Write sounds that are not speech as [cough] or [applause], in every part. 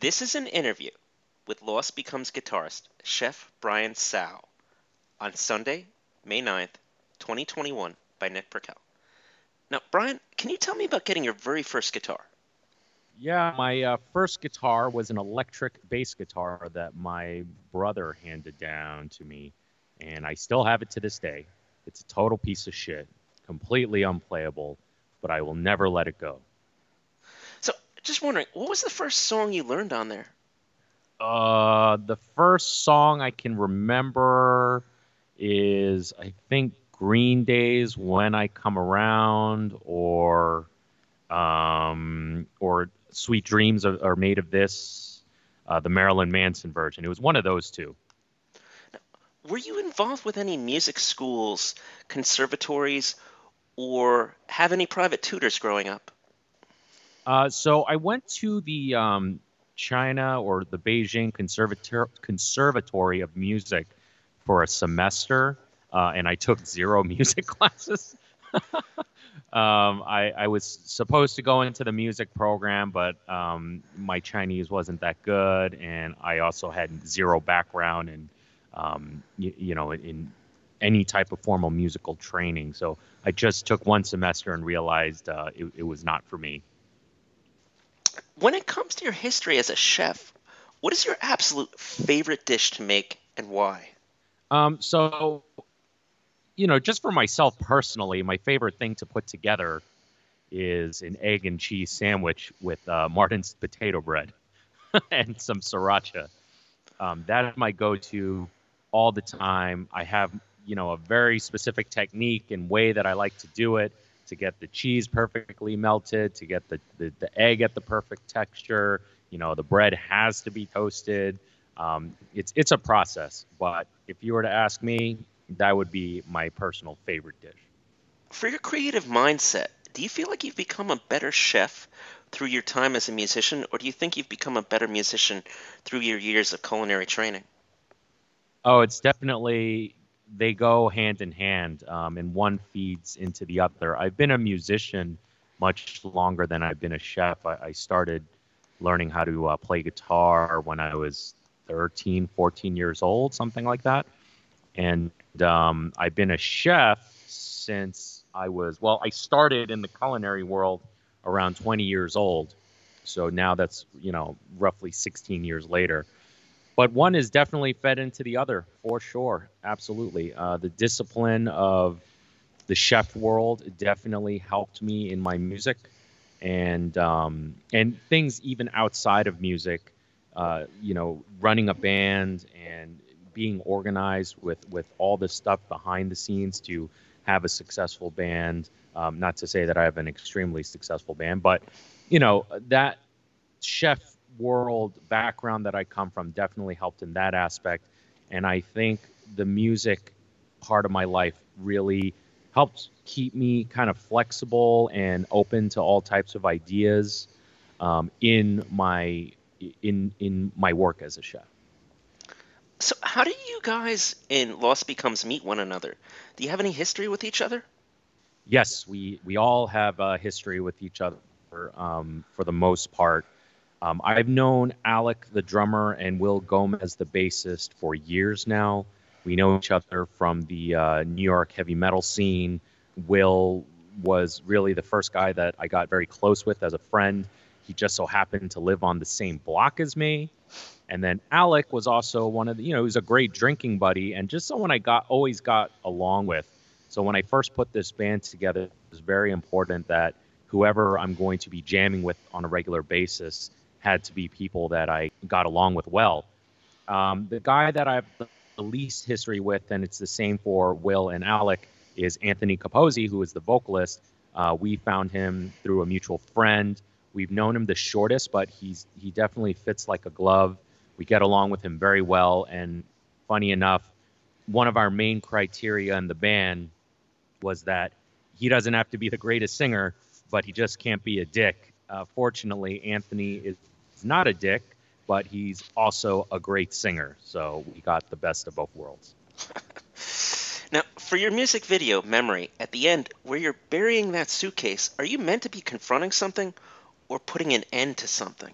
This is an interview with Lost Becomes guitarist Chef Brian Tsao on Sunday, May 9th, 2021 by Nick Purcell. Now, Brian, can you tell me about getting your very first guitar? Yeah, my uh, first guitar was an electric bass guitar that my brother handed down to me, and I still have it to this day. It's a total piece of shit, completely unplayable, but I will never let it go. Just wondering, what was the first song you learned on there? Uh, the first song I can remember is I think Green Day's "When I Come Around" or um, or "Sweet Dreams Are, are Made of This," uh, the Marilyn Manson version. It was one of those two. Were you involved with any music schools, conservatories, or have any private tutors growing up? Uh, so I went to the um, China or the Beijing Conservator- Conservatory of Music for a semester, uh, and I took zero [laughs] music classes. [laughs] um, I, I, was supposed to go into the music program, but um, my Chinese wasn't that good, and I also had zero background in, um, you, you know, in any type of formal musical training. So I just took one semester and realized uh, it, it was not for me. When it comes to your history as a chef, what is your absolute favorite dish to make and why? Um, so, you know, just for myself personally, my favorite thing to put together is an egg and cheese sandwich with uh, Martin's potato bread [laughs] and some sriracha. Um, that is my go-to all the time. I have, you know, a very specific technique and way that I like to do it to get the cheese perfectly melted, to get the, the, the egg at the perfect texture. You know, the bread has to be toasted. Um, it's it's a process, but if you were to ask me, that would be my personal favorite dish. For your creative mindset, do you feel like you've become a better chef through your time as a musician, or do you think you've become a better musician through your years of culinary training? Oh, it's definitely they go hand in hand, um, and one feeds into the other. I've been a musician much longer than I've been a chef. I, I started learning how to uh, play guitar when I was 13, 14 years old, something like that. And um, I've been a chef since I was, well, I started in the culinary world around 20 years old. So now that's, you know, roughly 16 years later but one is definitely fed into the other for sure. Absolutely. Uh, the discipline of the chef world definitely helped me in my music and um, and things even outside of music. Uh, you know, running a band and being organized with with all the stuff behind the scenes to have a successful band. Um, not to say that I have an extremely successful band, but you know that chef world background that I come from definitely helped in that aspect. And I think the music part of my life really helped keep me kind of flexible and open to all types of ideas um, in my in in my work as a chef. So, how do you guys in Lost Becomes meet one another? Do you have any history with each other? Yes, we we all have a history with each other um, for the most part. Um, I've known Alec, the drummer, and Will Gomez, the bassist, for years now. We know each other from the uh, New York heavy metal scene. Will was really the first guy that I got very close with as a friend. He just so happened to live on the same block as me. And then Alec was also one of the, you know, he was a great drinking buddy and just someone I got always got along with. So when I first put this band together, it was very important that whoever I'm going to be jamming with on a regular basis had to be people that I got along with well. Um, the guy that I have the least history with, and it's the same for Will and Alec, is Anthony Capozzi, who is the vocalist. Uh, we found him through a mutual friend. We've known him the shortest, but he's he definitely fits like a glove. We get along with him very well, and funny enough, one of our main criteria in the band was that he doesn't have to be the greatest singer, but he just can't be a dick. Uh, fortunately, Anthony is not a dick, but he's also a great singer. So we got the best of both worlds. [laughs] now, for your music video, Memory, at the end, where you're burying that suitcase, are you meant to be confronting something or putting an end to something?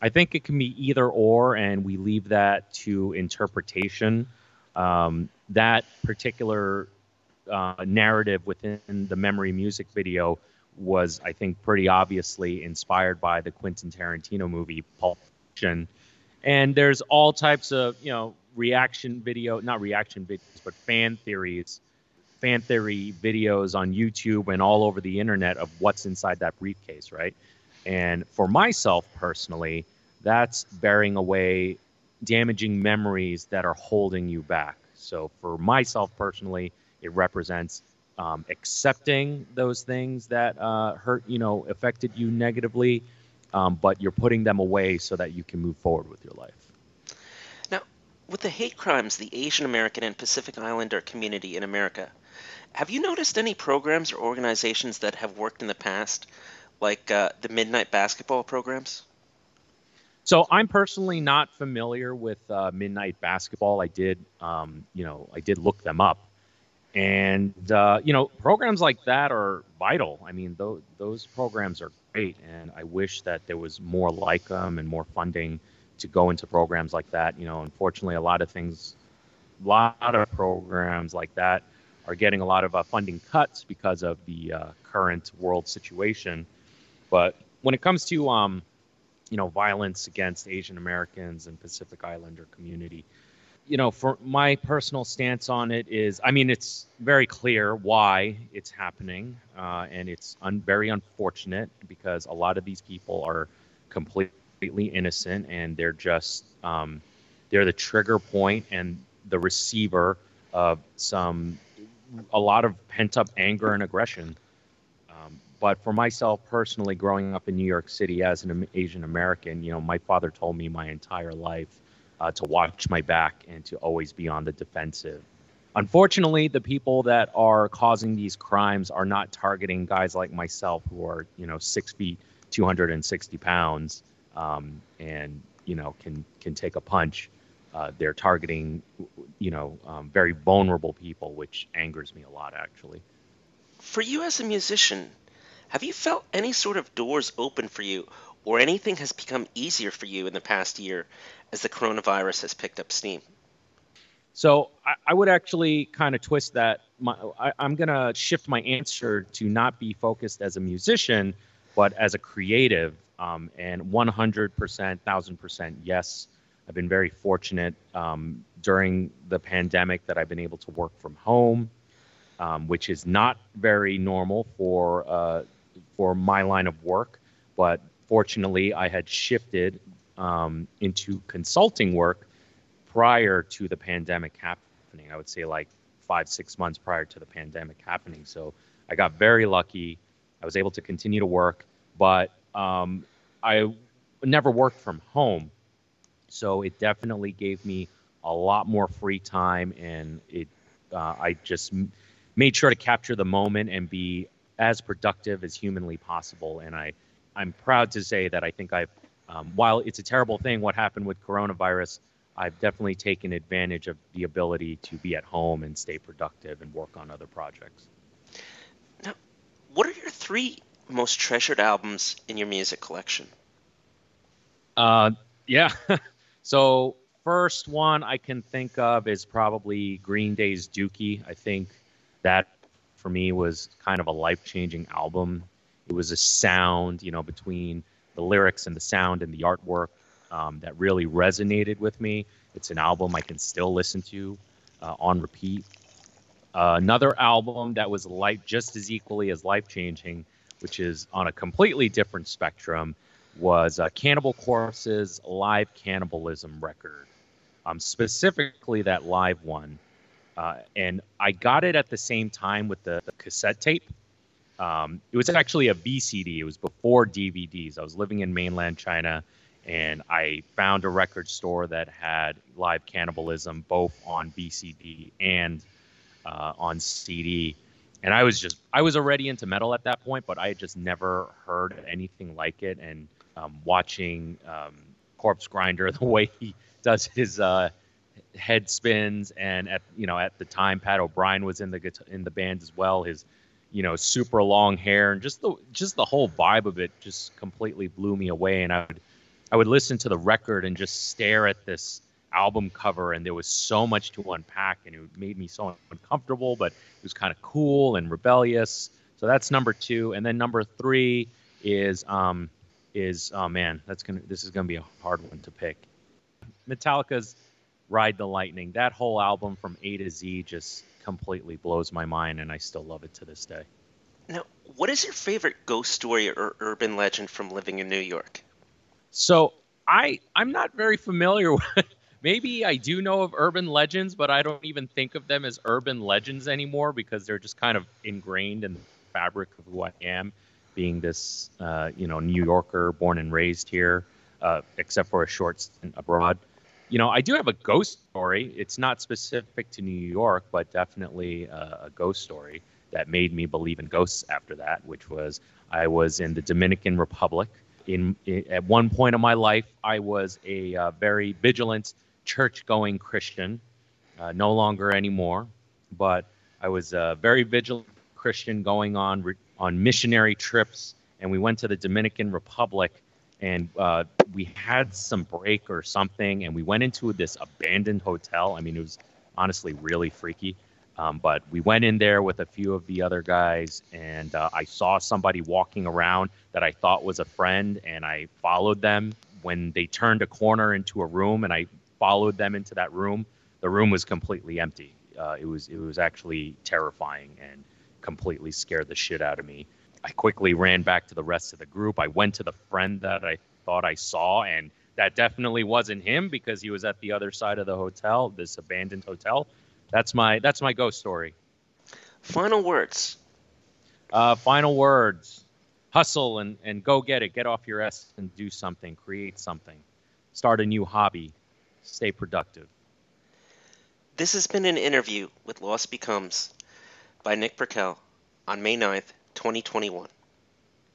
I think it can be either or, and we leave that to interpretation. Um, that particular uh, narrative within the memory music video was, I think, pretty obviously inspired by the Quentin Tarantino movie Pulp Fiction. And there's all types of, you know, reaction video, not reaction videos, but fan theories, fan theory videos on YouTube and all over the internet of what's inside that briefcase, right? And for myself personally, that's bearing away damaging memories that are holding you back. So for myself personally, it represents um, accepting those things that uh, hurt, you know, affected you negatively, um, but you're putting them away so that you can move forward with your life. Now, with the hate crimes, the Asian American and Pacific Islander community in America, have you noticed any programs or organizations that have worked in the past, like uh, the Midnight Basketball programs? So I'm personally not familiar with uh, Midnight Basketball. I did, um, you know, I did look them up, and uh, you know, programs like that are vital. I mean, th- those programs are great, and I wish that there was more like them and more funding to go into programs like that. You know, unfortunately, a lot of things, a lot of programs like that are getting a lot of uh, funding cuts because of the uh, current world situation. But when it comes to um, you know violence against Asian Americans and Pacific Islander community. You know, for my personal stance on it is, I mean, it's very clear why it's happening, uh, and it's un- very unfortunate because a lot of these people are completely innocent and they're just um, they're the trigger point and the receiver of some a lot of pent up anger and aggression. But for myself personally, growing up in New York City as an Asian American, you know, my father told me my entire life uh, to watch my back and to always be on the defensive. Unfortunately, the people that are causing these crimes are not targeting guys like myself who are, you know, six feet, 260 pounds, um, and you know can can take a punch. Uh, they're targeting, you know, um, very vulnerable people, which angers me a lot, actually. For you as a musician, have you felt any sort of doors open for you or anything has become easier for you in the past year as the coronavirus has picked up steam? So I, I would actually kind of twist that. My, I, I'm going to shift my answer to not be focused as a musician, but as a creative. Um, and 100%, 1000% yes. I've been very fortunate um, during the pandemic that I've been able to work from home, um, which is not very normal for uh, for my line of work, but fortunately, I had shifted um, into consulting work prior to the pandemic happening. I would say like five, six months prior to the pandemic happening. So I got very lucky. I was able to continue to work, but um, I never worked from home. So it definitely gave me a lot more free time, and it uh, I just made sure to capture the moment and be as productive as humanly possible. And I, I'm proud to say that I think I've, um, while it's a terrible thing what happened with coronavirus, I've definitely taken advantage of the ability to be at home and stay productive and work on other projects. Now, what are your three most treasured albums in your music collection? Uh, yeah. [laughs] so first one I can think of is probably Green Day's Dookie. I think that for me was kind of a life changing album. It was a sound, you know, between the lyrics and the sound and the artwork um, that really resonated with me. It's an album I can still listen to uh, on repeat. Uh, another album that was life just as equally as life changing, which is on a completely different spectrum, was uh, Cannibal Corpse's live cannibalism record. Um, specifically, that live one. Uh, and I got it at the same time with the, the cassette tape. Um, it was actually a VCD. It was before DVDs. I was living in mainland China, and I found a record store that had live cannibalism both on VCD and uh, on CD. And I was just, I was already into metal at that point, but I had just never heard anything like it. And um, watching um, Corpse Grinder, [laughs] the way he does his uh, head spins, and at you know at the time Pat O'Brien was in the in the band as well. His you know super long hair and just the just the whole vibe of it just completely blew me away. And I would I would listen to the record and just stare at this album cover, and there was so much to unpack, and it made me so uncomfortable, but it was kind of cool and rebellious. So that's number two, and then number three is um, is oh man, that's gonna this is gonna be a hard one to pick. Metallica's Ride the Lightning. That whole album from A to Z just completely blows my mind, and I still love it to this day. Now, what is your favorite ghost story or urban legend from living in New York? So I I'm not very familiar with. [laughs] Maybe I do know of urban legends, but I don't even think of them as urban legends anymore because they're just kind of ingrained in the fabric of who I am, being this uh, you know New Yorker, born and raised here, uh, except for a short stint abroad you know, I do have a ghost story. It's not specific to New York, but definitely a, a ghost story that made me believe in ghosts after that, which was I was in the Dominican Republic. In, in at one point of my life, I was a uh, very vigilant church-going Christian. Uh, no longer anymore, but I was a very vigilant Christian going on re- on missionary trips, and we went to the Dominican Republic and uh, we had some break or something, and we went into this abandoned hotel. I mean, it was honestly really freaky. Um, but we went in there with a few of the other guys, and uh, I saw somebody walking around that I thought was a friend, and I followed them. When they turned a corner into a room, and I followed them into that room, the room was completely empty. Uh, it was it was actually terrifying and completely scared the shit out of me. I quickly ran back to the rest of the group. I went to the friend that I thought I saw, and that definitely wasn't him because he was at the other side of the hotel, this abandoned hotel. That's my that's my ghost story. Final words. Uh, final words. Hustle and, and go get it. Get off your ass and do something. Create something. Start a new hobby. Stay productive. This has been an interview with Lost Becomes by Nick Burkell on May 9th, 2021